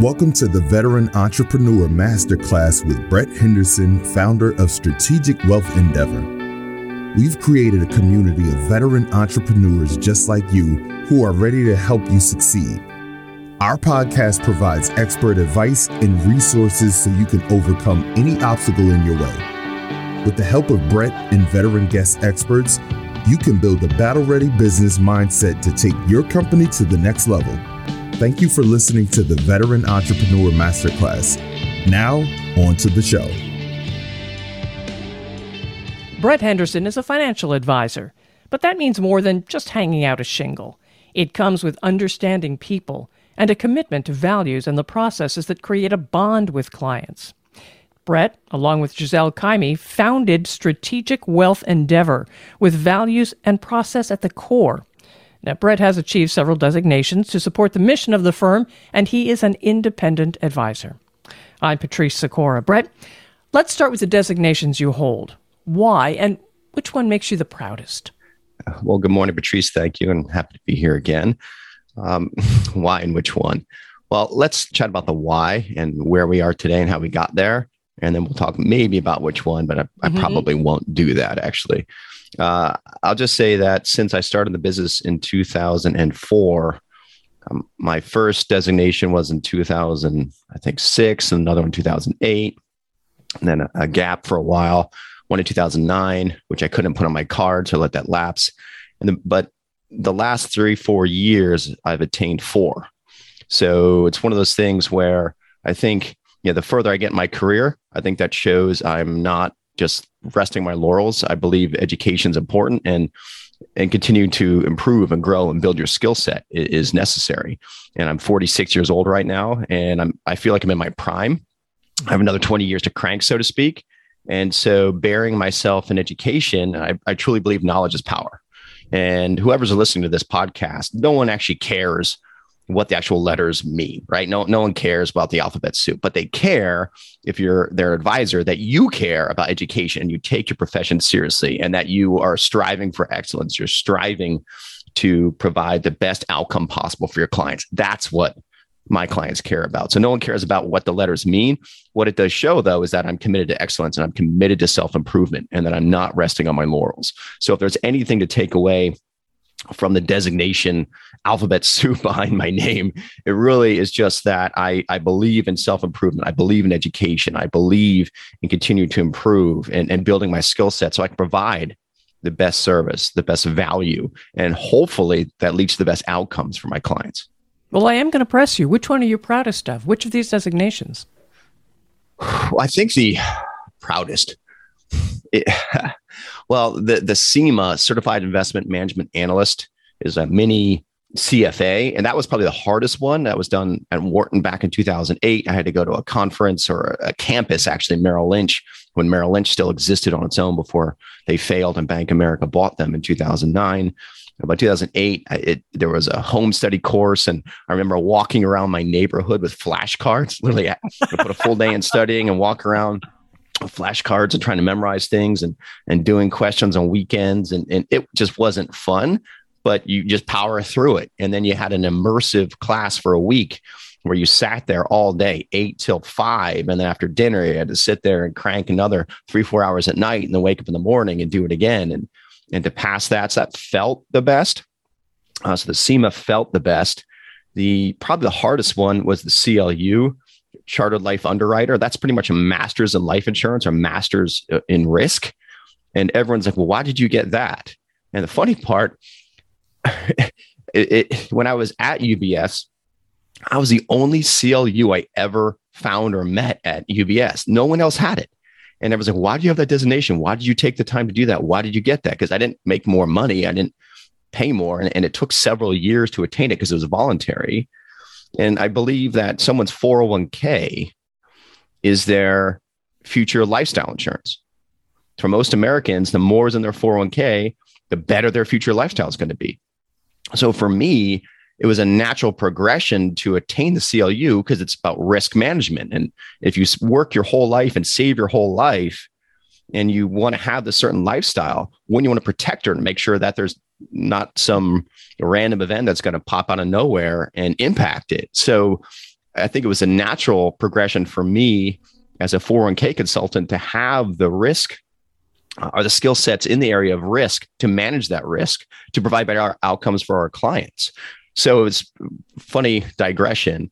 Welcome to the Veteran Entrepreneur Masterclass with Brett Henderson, founder of Strategic Wealth Endeavor. We've created a community of veteran entrepreneurs just like you who are ready to help you succeed. Our podcast provides expert advice and resources so you can overcome any obstacle in your way. With the help of Brett and veteran guest experts, you can build a battle ready business mindset to take your company to the next level. Thank you for listening to the Veteran Entrepreneur Masterclass. Now, on to the show. Brett Henderson is a financial advisor, but that means more than just hanging out a shingle. It comes with understanding people and a commitment to values and the processes that create a bond with clients. Brett, along with Giselle Cayme, founded Strategic Wealth Endeavor with values and process at the core. Now, Brett has achieved several designations to support the mission of the firm, and he is an independent advisor. I'm Patrice Sikora. Brett, let's start with the designations you hold. Why, and which one makes you the proudest? Well, good morning, Patrice. Thank you, and happy to be here again. Um, why and which one? Well, let's chat about the why and where we are today and how we got there. And then we'll talk maybe about which one, but I, I mm-hmm. probably won't do that actually. Uh, I'll just say that since I started the business in 2004, um, my first designation was in 2000, I think six, and another in 2008, and then a, a, gap for a while. One in 2009, which I couldn't put on my card, so let that lapse. And the, but the last three, four years, I've attained four. So it's one of those things where I think, yeah, the further I get in my career, I think that shows I'm not just resting my laurels. I believe education is important and and continue to improve and grow and build your skill set is necessary. And I'm 46 years old right now, and I'm I feel like I'm in my prime. I have another 20 years to crank, so to speak. And so, bearing myself in education, I, I truly believe knowledge is power. And whoever's listening to this podcast, no one actually cares what the actual letters mean, right? No, no one cares about the alphabet soup, but they care if you're their advisor that you care about education and you take your profession seriously and that you are striving for excellence. You're striving to provide the best outcome possible for your clients. That's what my clients care about. So no one cares about what the letters mean. What it does show though is that I'm committed to excellence and I'm committed to self-improvement and that I'm not resting on my laurels. So if there's anything to take away from the designation alphabet soup behind my name. It really is just that I, I believe in self improvement. I believe in education. I believe in continuing to improve and, and building my skill set so I can provide the best service, the best value, and hopefully that leads to the best outcomes for my clients. Well, I am going to press you. Which one are you proudest of? Which of these designations? Well, I think the proudest. It, well, the the CIMA Certified Investment Management Analyst is a mini CFA, and that was probably the hardest one. That was done at Wharton back in 2008. I had to go to a conference or a campus, actually, Merrill Lynch, when Merrill Lynch still existed on its own before they failed and Bank America bought them in 2009. By 2008, it, there was a home study course, and I remember walking around my neighborhood with flashcards. Literally, I put a full day in studying and walk around flashcards and trying to memorize things and and doing questions on weekends. And, and it just wasn't fun but you just power through it. And then you had an immersive class for a week where you sat there all day eight till five. And then after dinner you had to sit there and crank another three four hours at night and then wake up in the morning and do it again. And and to pass that so that felt the best. Uh, so the CIMA felt the best. The probably the hardest one was the CLU chartered life underwriter. That's pretty much a master's in life insurance or master's uh, in risk. And everyone's like, well, why did you get that? And the funny part, it, it, when I was at UBS, I was the only CLU I ever found or met at UBS. No one else had it. And I was like, why do you have that designation? Why did you take the time to do that? Why did you get that? Because I didn't make more money. I didn't pay more. And, and it took several years to attain it because it was voluntary. And I believe that someone's 401k is their future lifestyle insurance. For most Americans, the more is in their 401k, the better their future lifestyle is going to be. So for me, it was a natural progression to attain the CLU because it's about risk management. And if you work your whole life and save your whole life, and you want to have this certain lifestyle, when you want to protect her and make sure that there's not some random event that's going to pop out of nowhere and impact it. So I think it was a natural progression for me as a 401k consultant to have the risk uh, or the skill sets in the area of risk to manage that risk to provide better outcomes for our clients. So it's funny digression.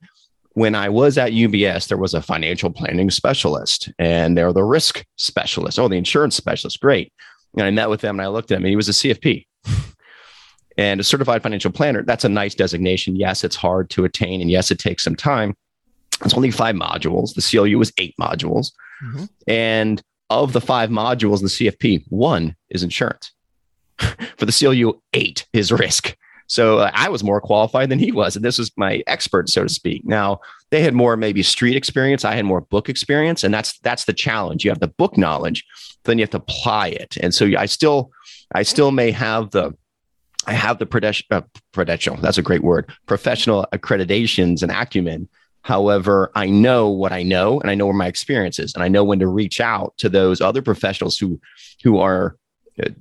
When I was at UBS, there was a financial planning specialist and they're the risk specialist. Oh, the insurance specialist. Great. And I met with them and I looked at him and he was a CFP and a certified financial planner. That's a nice designation. Yes, it's hard to attain. And yes, it takes some time. It's only five modules. The CLU was eight modules. Mm-hmm. And of the five modules in the CFP, one is insurance. For the CLU, eight is risk. So uh, I was more qualified than he was. And this was my expert, so to speak. Now, they had more maybe street experience. I had more book experience. And that's that's the challenge. You have the book knowledge, then you have to apply it. And so I still I still may have the I have the prudential, uh, that's a great word, professional accreditations and acumen However, I know what I know and I know where my experience is and I know when to reach out to those other professionals who who are uh,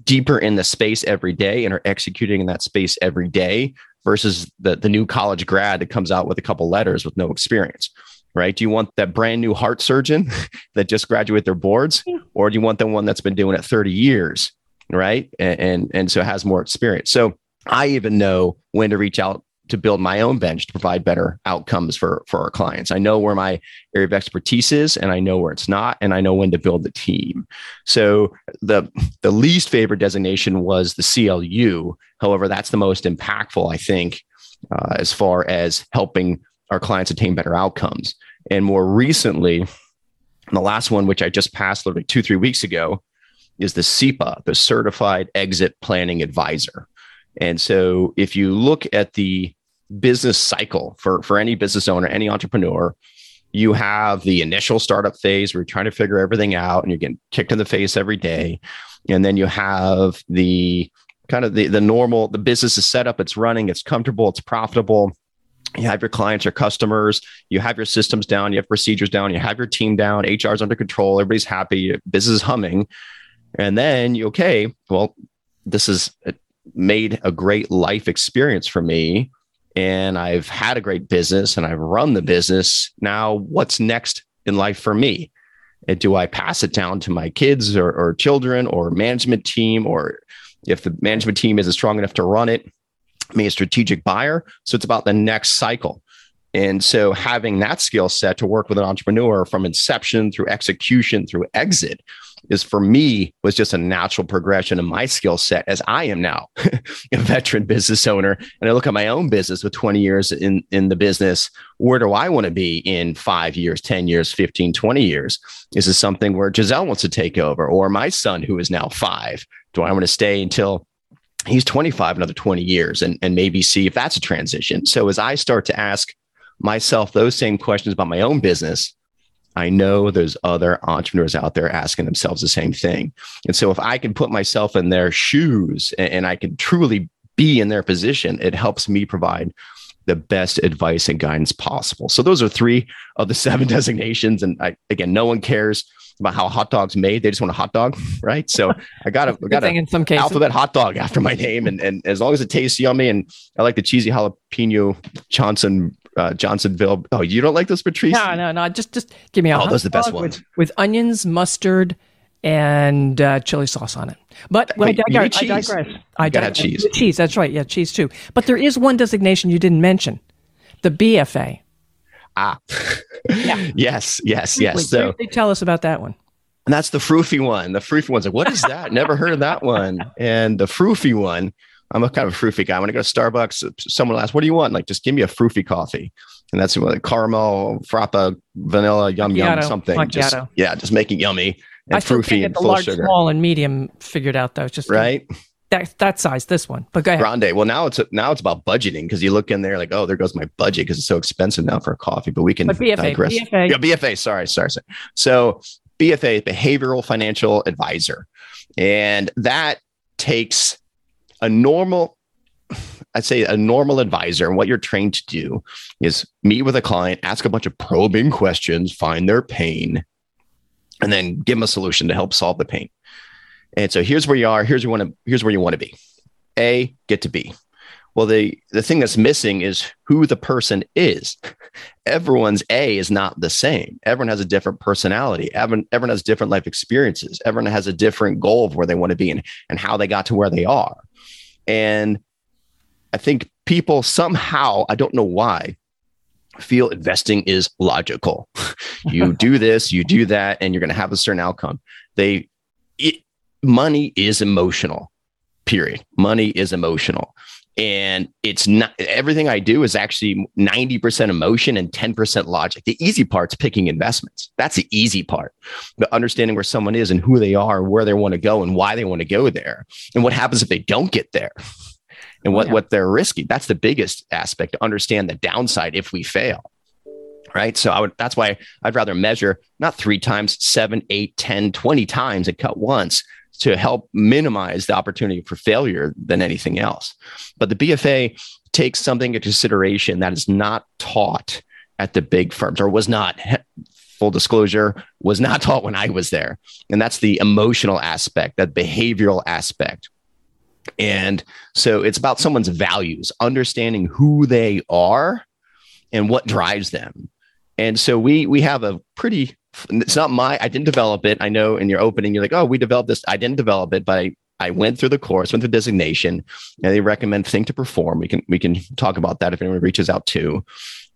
deeper in the space every day and are executing in that space every day versus the, the new college grad that comes out with a couple letters with no experience right? Do you want that brand new heart surgeon that just graduated their boards or do you want the one that's been doing it 30 years right? And, and and so has more experience. So i even know when to reach out to build my own bench to provide better outcomes for for our clients. I know where my area of expertise is and I know where it's not and I know when to build the team. So the the least favorite designation was the CLU. However, that's the most impactful I think uh, as far as helping our clients attain better outcomes. And more recently, the last one which I just passed literally 2 3 weeks ago is the CEPA, the Certified Exit Planning Advisor. And so if you look at the business cycle for for any business owner, any entrepreneur. You have the initial startup phase where you're trying to figure everything out and you're getting kicked in the face every day. And then you have the kind of the, the normal, the business is set up, it's running, it's comfortable, it's profitable. You have your clients, your customers, you have your systems down, you have procedures down, you have your team down, HR's under control, everybody's happy, business is humming. And then you, okay, well, this has made a great life experience for me and I've had a great business and I've run the business. Now, what's next in life for me? And do I pass it down to my kids or, or children or management team? Or if the management team isn't strong enough to run it, me a strategic buyer. So it's about the next cycle. And so having that skill set to work with an entrepreneur from inception through execution through exit is for me was just a natural progression of my skill set as I am now a veteran business owner. And I look at my own business with 20 years in, in the business. Where do I want to be in five years, 10 years, 15, 20 years? Is this something where Giselle wants to take over or my son who is now five? Do I want to stay until he's 25 another 20 years and, and maybe see if that's a transition? So as I start to ask myself those same questions about my own business, I know there's other entrepreneurs out there asking themselves the same thing. And so if I can put myself in their shoes and, and I can truly be in their position, it helps me provide the best advice and guidance possible. So those are three of the seven designations. And I, again, no one cares about how hot dogs made. They just want a hot dog, right? So I got a, I got a in some cases. alphabet hot dog after my name, and and as long as it tastes yummy, and I like the cheesy jalapeno Johnson uh, Johnsonville. Oh, you don't like those, Patrice? No, no, no. Just just give me a. Oh, those are the best ones with, with onions, mustard, and uh, chili sauce on it. But Wait, I, digress, I digress. I digress. cheese. Cheese. That's right. Yeah, cheese too. But there is one designation you didn't mention: the BFA. Ah, yeah. yes, yes, yes. Wait, so tell us about that one. And that's the froofy one. The froofy one's like, what is that? Never heard of that one. And the froofy one I'm a kind of a froofy guy. When I go to Starbucks, someone will ask, "What do you want?" Like, just give me a froofy coffee, and that's like caramel, frappa, vanilla, yum macchiato, yum, something. Macchiato. Just yeah, just make it yummy and I froofy and the full large, sugar. small, and medium figured out though. Just right. That, that size, this one, but go ahead. Grande. Well, now it's now it's about budgeting because you look in there like, oh, there goes my budget because it's so expensive now for a coffee. But we can but BFA, digress. BFA. Yeah, BFA. Sorry, sorry, sorry. So BFA, behavioral financial advisor, and that takes a normal I'd say a normal advisor and what you're trained to do is meet with a client, ask a bunch of probing questions, find their pain, and then give them a solution to help solve the pain. And so here's where you are. Here's where you want to. Here's where you want to be. A get to B. Well, the the thing that's missing is who the person is. Everyone's A is not the same. Everyone has a different personality. Everyone, everyone has different life experiences. Everyone has a different goal of where they want to be and, and how they got to where they are. And I think people somehow, I don't know why, feel investing is logical. you do this, you do that, and you're going to have a certain outcome. They, it, money is emotional. Period. Money is emotional, and it's not everything I do is actually 90% emotion and 10% logic. The easy part's picking investments. That's the easy part. But understanding where someone is and who they are, where they want to go, and why they want to go there, and what happens if they don't get there and what, yeah. what they're risking. That's the biggest aspect to understand the downside if we fail. Right. So I would, that's why I'd rather measure not three times, seven, eight, 10, 20 times and cut once to help minimize the opportunity for failure than anything else. But the BFA takes something into consideration that is not taught at the big firms or was not full disclosure was not taught when I was there. And that's the emotional aspect, that behavioral aspect. And so it's about someone's values, understanding who they are and what drives them. And so we we have a pretty it's not my I didn't develop it. I know in your opening you're like, "Oh, we developed this." I didn't develop it, but I I went through the course, went through designation, and they recommend Think2Perform. We can we can talk about that if anyone reaches out to.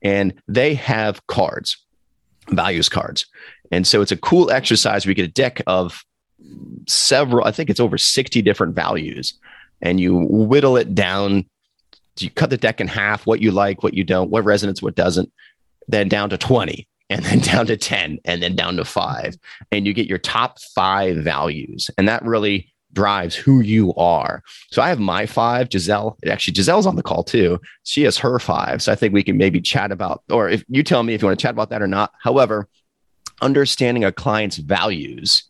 And they have cards, values cards. And so it's a cool exercise. We get a deck of several, I think it's over 60 different values and you whittle it down. You cut the deck in half, what you like, what you don't, what resonates, what doesn't, then down to 20 and then down to 10 and then down to five. And you get your top five values. And that really drives who you are. So I have my five. Giselle, actually, Giselle's on the call too. She has her five. So I think we can maybe chat about, or if you tell me if you want to chat about that or not. However, understanding a client's values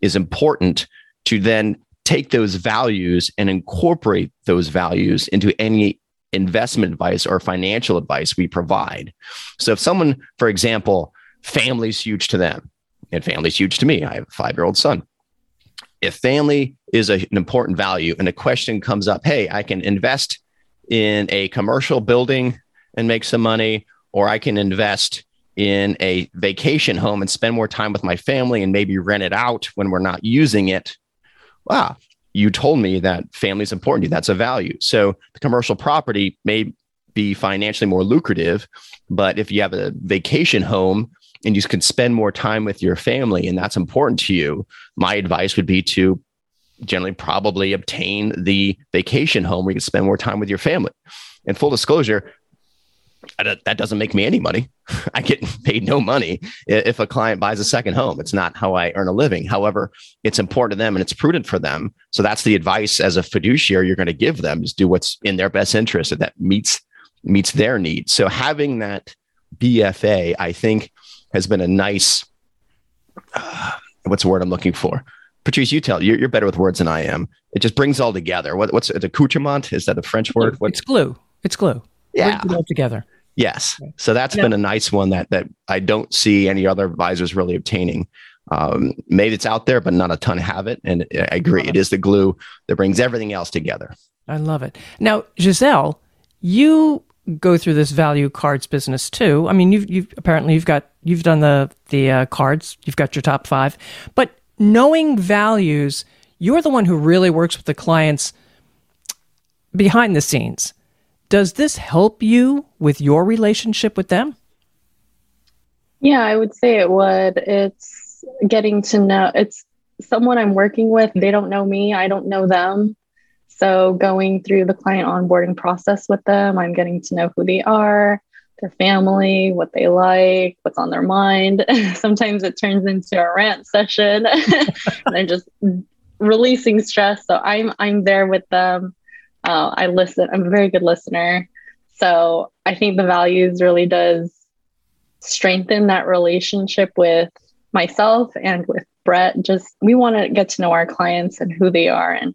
is important to then take those values and incorporate those values into any investment advice or financial advice we provide. So if someone, for example, family's huge to them and family's huge to me, I have a five year old son. If family is a, an important value and a question comes up, hey, I can invest in a commercial building and make some money, or I can invest in a vacation home and spend more time with my family and maybe rent it out when we're not using it wow, you told me that family is important to you. That's a value. So the commercial property may be financially more lucrative, but if you have a vacation home and you can spend more time with your family and that's important to you, my advice would be to generally probably obtain the vacation home where you can spend more time with your family. And full disclosure, that doesn't make me any money. I get paid no money if a client buys a second home. It's not how I earn a living. However, it's important to them and it's prudent for them. So that's the advice as a fiduciary you're going to give them is do what's in their best interest and that meets meets their needs. So having that BFA, I think, has been a nice. Uh, what's the word I'm looking for? Patrice, you tell you're, you're better with words than I am. It just brings all together. What, what's it? Accoutrement? Is that a French word? What? It's glue. It's glue. Yeah. All together. Yes. So that's yeah. been a nice one that that I don't see any other advisors really obtaining. Um, maybe it's out there, but not a ton have it. And I agree, it is the glue that brings everything else together. I love it. Now, Giselle, you go through this value cards business too. I mean, you've, you've apparently you've got you've done the the uh, cards. You've got your top five, but knowing values, you're the one who really works with the clients behind the scenes. Does this help you with your relationship with them? Yeah, I would say it would. It's getting to know, it's someone I'm working with. They don't know me, I don't know them. So, going through the client onboarding process with them, I'm getting to know who they are, their family, what they like, what's on their mind. Sometimes it turns into a rant session they're just releasing stress. So, I'm I'm there with them uh, I listen. I'm a very good listener. So I think the values really does strengthen that relationship with myself and with Brett. Just we want to get to know our clients and who they are and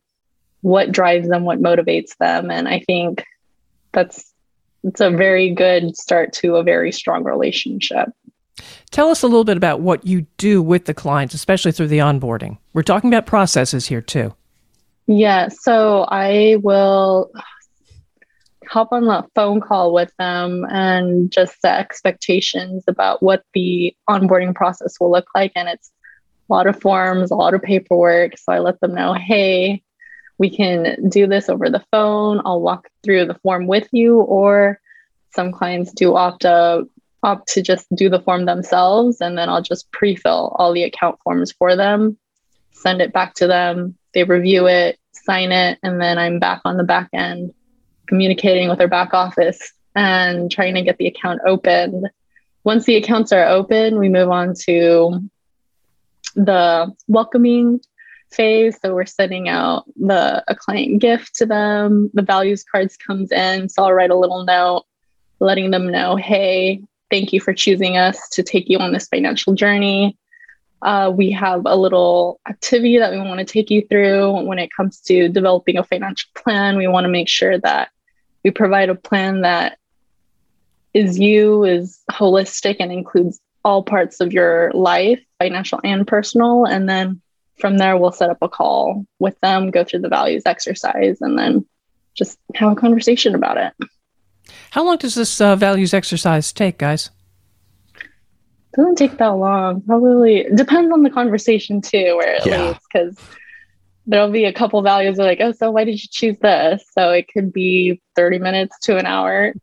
what drives them, what motivates them. And I think that's it's a very good start to a very strong relationship. Tell us a little bit about what you do with the clients, especially through the onboarding. We're talking about processes here too. Yeah, so I will hop on that phone call with them and just set expectations about what the onboarding process will look like. And it's a lot of forms, a lot of paperwork. So I let them know, hey, we can do this over the phone. I'll walk through the form with you, or some clients do opt out opt to just do the form themselves and then I'll just pre-fill all the account forms for them, send it back to them, they review it, sign it, and then I'm back on the back end communicating with our back office and trying to get the account opened. Once the accounts are open, we move on to the welcoming phase. So we're sending out the a client gift to them. The values cards comes in. So I'll write a little note letting them know, hey, thank you for choosing us to take you on this financial journey. Uh, we have a little activity that we want to take you through when it comes to developing a financial plan. We want to make sure that we provide a plan that is you, is holistic, and includes all parts of your life, financial and personal. And then from there, we'll set up a call with them, go through the values exercise, and then just have a conversation about it. How long does this uh, values exercise take, guys? Doesn't take that long. Probably depends on the conversation too, where it yeah. leads, because there'll be a couple values of like, oh, so why did you choose this? So it could be 30 minutes to an hour.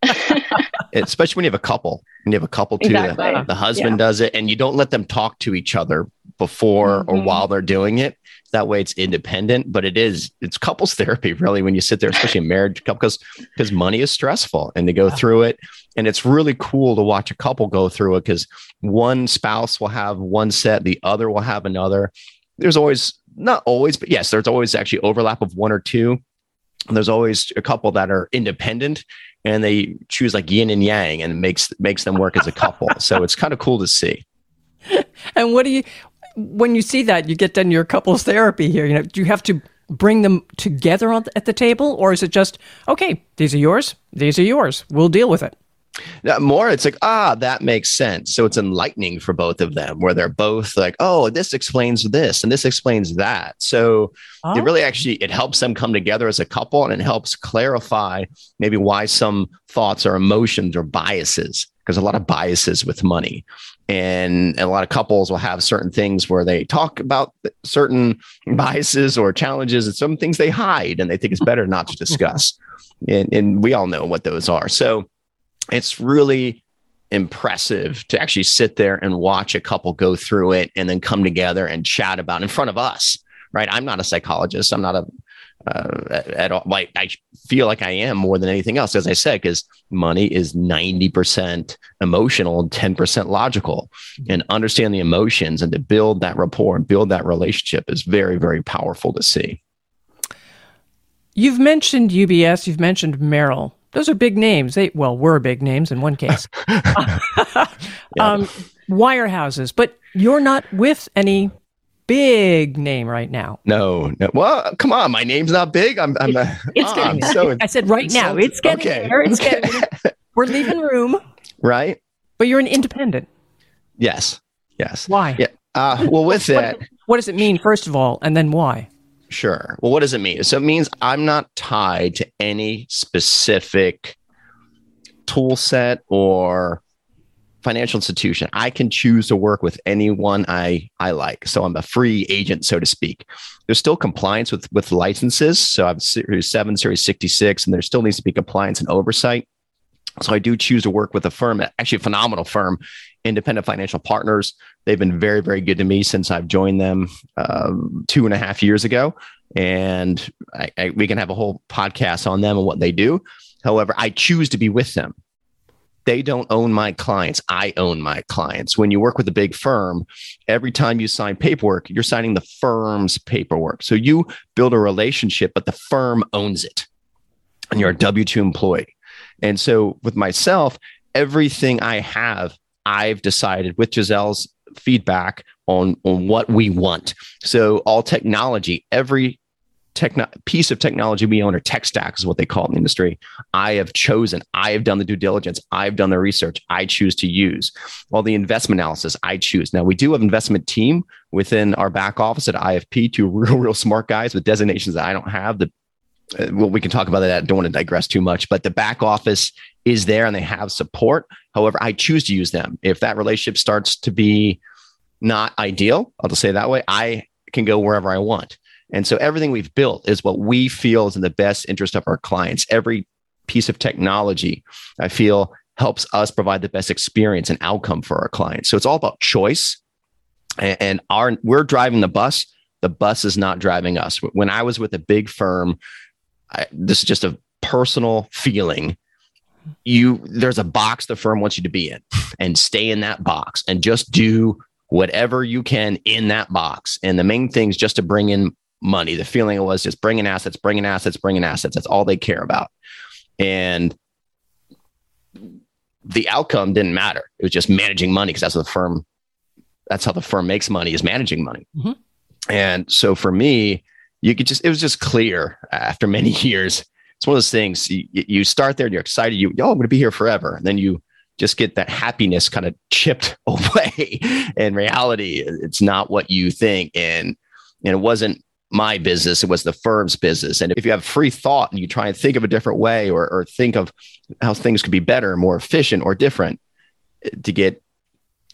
Especially when you have a couple. When you have a couple too, exactly. the, the, husband yeah. does it and you don't let them talk to each other before mm-hmm. or while they're doing it that way it's independent but it is it's couples therapy really when you sit there especially a marriage couple because because money is stressful and they go through it. And it's really cool to watch a couple go through it because one spouse will have one set the other will have another. There's always not always but yes there's always actually overlap of one or two. And there's always a couple that are independent and they choose like yin and yang and makes makes them work as a couple. So it's kind of cool to see. And what do you when you see that, you get done your couples therapy here. You know, do you have to bring them together on, at the table, or is it just okay? These are yours. These are yours. We'll deal with it. Now, more, it's like, ah, that makes sense. So it's enlightening for both of them, where they're both like, oh, this explains this and this explains that. So oh. it really actually it helps them come together as a couple, and it helps clarify maybe why some thoughts or emotions or biases because a lot of biases with money. And, a lot of couples will have certain things where they talk about certain biases or challenges and some things they hide and they think it's better not to discuss. And, and we all know what those are. So it's really impressive to actually sit there and watch a couple go through it and then come together and chat about in front of us right? I'm not a psychologist. I'm not a uh, at all. Like I feel like I am more than anything else, as I said, because money is 90% emotional and 10% logical. And understand the emotions and to build that rapport and build that relationship is very, very powerful to see. You've mentioned UBS, you've mentioned Merrill. Those are big names. They well were big names in one case. um, wirehouses, but you're not with any big name right now. No, no. Well, come on, my name's not big. I'm. I'm. It's, it's oh, getting. I'm so I said right now. It's getting okay. there. It's okay. getting. We're leaving room. Right. But you're an independent. Yes. Yes. Why? Yeah. Uh, well, with that, what, what does it mean, first of all, and then why? Sure. Well, what does it mean? So it means I'm not tied to any specific tool set or financial institution. I can choose to work with anyone I I like. So I'm a free agent, so to speak. There's still compliance with with licenses. So I'm Series Seven, Series 66, and there still needs to be compliance and oversight. So I do choose to work with a firm, actually a phenomenal firm, Independent Financial Partners. They've been very, very good to me since I've joined them um, two and a half years ago, and I, I, we can have a whole podcast on them and what they do. However, I choose to be with them they don't own my clients. I own my clients. When you work with a big firm, every time you sign paperwork, you're signing the firm's paperwork. So you build a relationship, but the firm owns it. And you're a mm-hmm. W 2 employee. And so with myself, everything I have, I've decided with Giselle's feedback on, on what we want. So all technology, every techno- piece of technology we own or tech stack is what they call it in the industry. I have chosen, I have done the due diligence, I've done the research, I choose to use. All the investment analysis, I choose. Now we do have investment team within our back office at IFP, two real, real smart guys with designations that I don't have that uh, well, we can talk about that. I don't want to digress too much, but the back office is there and they have support. However, I choose to use them. If that relationship starts to be not ideal, I'll just say that way, I can go wherever I want. And so everything we've built is what we feel is in the best interest of our clients. Every piece of technology, I feel, helps us provide the best experience and outcome for our clients. So it's all about choice. And our we're driving the bus. The bus is not driving us. When I was with a big firm, I, this is just a personal feeling. You there's a box the firm wants you to be in, and stay in that box, and just do whatever you can in that box. And the main thing is just to bring in money. The feeling was just bringing assets, bringing assets, bringing assets. That's all they care about. And the outcome didn't matter. It was just managing money because that's what the firm, that's how the firm makes money is managing money. Mm-hmm. And so for me, you could just, it was just clear after many years. It's one of those things you, you start there and you're excited. You, oh, I'm going to be here forever. And then you just get that happiness kind of chipped away. In reality, it's not what you think. And, and it wasn't my business, it was the firm's business. And if you have free thought and you try and think of a different way or, or think of how things could be better, more efficient, or different, eh, to get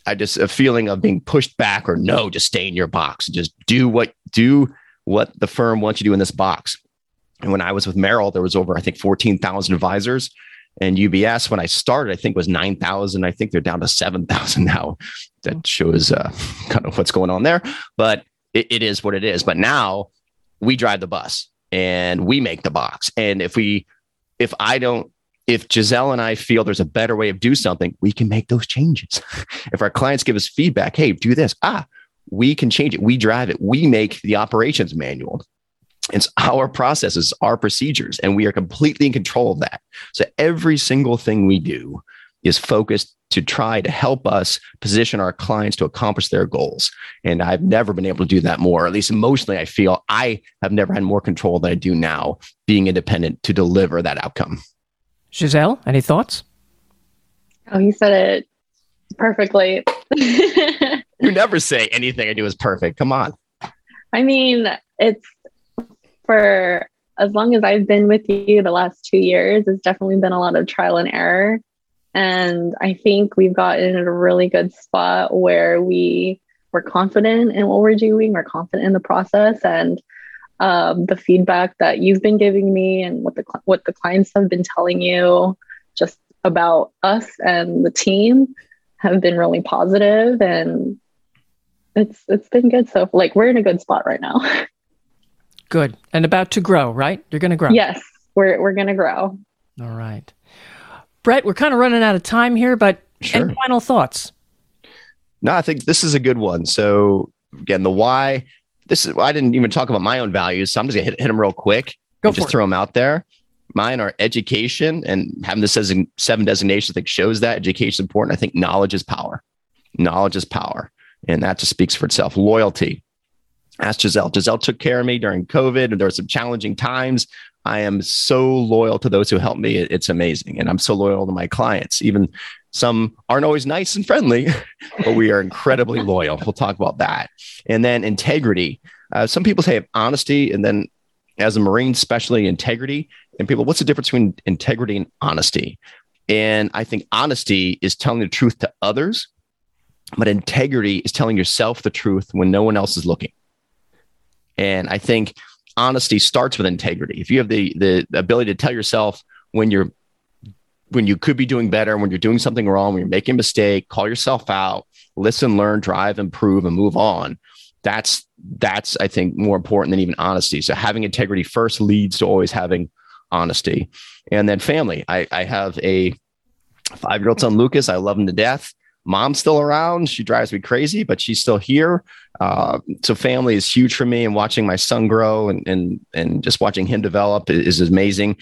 I just a feeling of being pushed back or no, just stay in your box. and Just do what do what the firm wants you to do in this box. And when I was with Merrill, there was over, I think, 14,000 advisors. And UBS, when I started, I think was 9,000. I think they're down to 7,000 now. That shows uh, kind of what's going on there. But it, it is what it is. But now we drive the bus and we make the box. And if we, if I don't, if Giselle and I feel there's a better way of do something, we can make those changes. if our clients give us feedback, hey, do this, ah, we can change it. We drive it. We make the operations manual. It's our processes, our procedures, and we are completely in control of that. So every single thing we do is focused to try to help us position our clients to accomplish their goals. And I've never been able to do that more, at least emotionally, I feel I have never had more control than I do now, being independent to deliver that outcome. Giselle, any thoughts? Oh, you said it perfectly. you never say anything I do is perfect. Come on. I mean, it's for as long as I've been with you the last two years, it's definitely been a lot of trial and error. And I think we've gotten in a really good spot where we we're confident in what we're doing, we're confident in the process, and um, the feedback that you've been giving me and what the what the clients have been telling you just about us and the team have been really positive and it's it's been good. So like we're in a good spot right now. Good. And about to grow right? You're going to grow. Yes. We're we're going to grow. All right Brett, we're kind of running out of time here, but sure. any final thoughts? No, I think this is a good one. So again, the why. This is I didn't even talk about my own values, so I'm just gonna hit, hit them real quick. Go just it. throw them out there. Mine are education, and having this as seven designations, I think shows that education is important. I think knowledge is power. Knowledge is power, and that just speaks for itself. Loyalty. Ask Giselle. Giselle took care of me during COVID, and there were some challenging times. I am so loyal to those who help me. It's amazing. And I'm so loyal to my clients. Even some aren't always nice and friendly, but we are incredibly loyal. We'll talk about that. And then integrity. Uh, some people say honesty, and then as a Marine, especially integrity. And people, what's the difference between integrity and honesty? And I think honesty is telling the truth to others, but integrity is telling yourself the truth when no one else is looking. And I think honesty starts with integrity. If you have the the ability to tell yourself when you're when you could be doing better, when you're doing something wrong, when you're making a mistake, call yourself out, listen, learn, drive, improve, and move on. That's that's I think more important than even honesty. So having integrity first leads to always having honesty, and then family. I, I have a five year old son, Lucas. I love him to death mom's still around. She drives me crazy, but she's still here. Uh, so family is huge for me, and watching my son grow and and and just watching him develop is, amazing.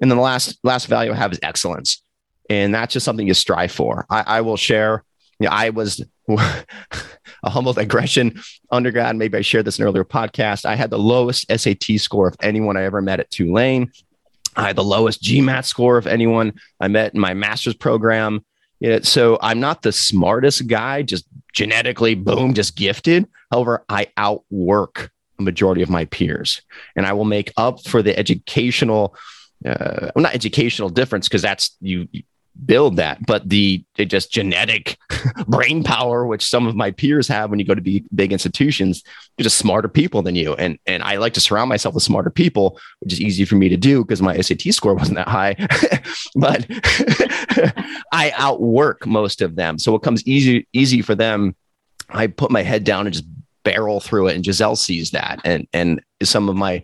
And then the last last value I have is excellence, and that's just something you strive for. I, I will share. You know, I was a humble digression undergrad. Maybe I shared this in an earlier podcast. I had the lowest SAT score of anyone I ever met at Tulane. I had the lowest GMAT score of anyone I met in my master's program. You know, so I'm not the smartest guy, just genetically, boom, just gifted. However, I outwork a majority of my peers. And I will make up for the educational, uh, well, not educational difference, because that's you, build that, but the, just genetic brain power, which some of my peers have when you go to be big institutions, they're just smarter people than you. And, and I like to surround myself with smarter people, which is easy for me to do because my SAT score wasn't that high, but I outwork most of them. So it comes easy, easy for them. I put my head down and just barrel through it. And Giselle sees that. And, and some of my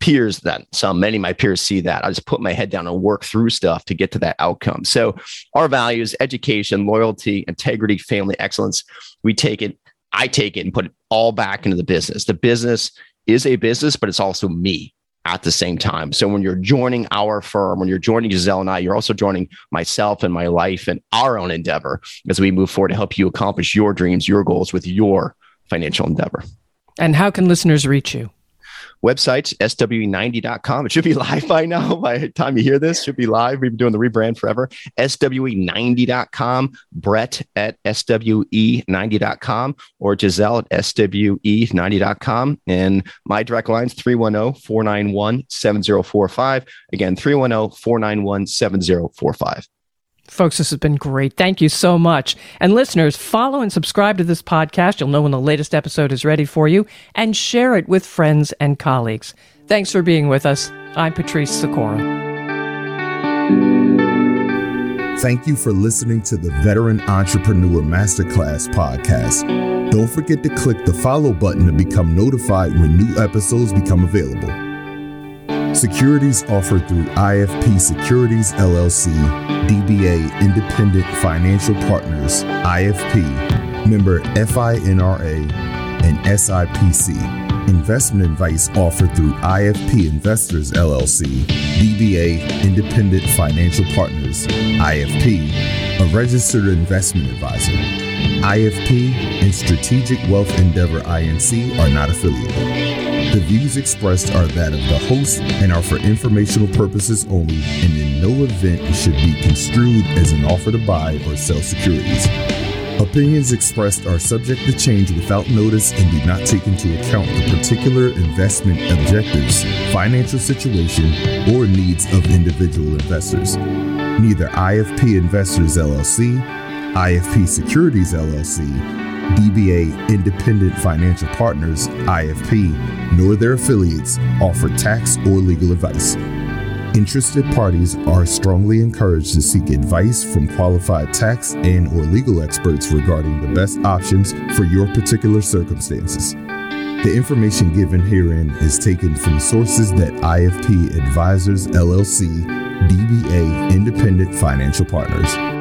peers that some many of my peers see that. I just put my head down and work through stuff to get to that outcome. So our values education loyalty integrity family excellence we take it i take it and put it all back into the business. The business is a business but it's also me at the same time. So when you're joining our firm when you're joining giselle and i you're also joining myself and my life and our own endeavor as we move forward to help you accomplish your dreams your goals with your financial endeavor. And how can listeners reach you? Website, SWE90.com. It should be live by now. By the time you hear this, should be live. We've been doing the rebrand forever. SWE90.com, Brett at SWE90.com, or Giselle at SWE90.com. And my direct lines 310 491 7045. Again, 310 491 7045. Folks, this has been great. Thank you so much. And listeners, follow and subscribe to this podcast. You'll know when the latest episode is ready for you and share it with friends and colleagues. Thanks for being with us. I'm Patrice Sikora. Thank you for listening to the Veteran Entrepreneur Masterclass podcast. Don't forget to click the follow button to become notified when new episodes become available. Securities offered through IFP Securities LLC, DBA Independent Financial Partners, IFP, member FINRA, and SIPC. Investment advice offered through IFP Investors LLC, DBA Independent Financial Partners, IFP, a registered investment advisor. IFP and Strategic Wealth Endeavor INC are not affiliated. The views expressed are that of the host and are for informational purposes only, and in no event should be construed as an offer to buy or sell securities. Opinions expressed are subject to change without notice and do not take into account the particular investment objectives, financial situation, or needs of individual investors. Neither IFP Investors LLC, IFP Securities LLC, DBA Independent Financial Partners, IFP, nor their affiliates offer tax or legal advice. Interested parties are strongly encouraged to seek advice from qualified tax and or legal experts regarding the best options for your particular circumstances. The information given herein is taken from sources that IFP Advisors LLC, DBA Independent Financial Partners.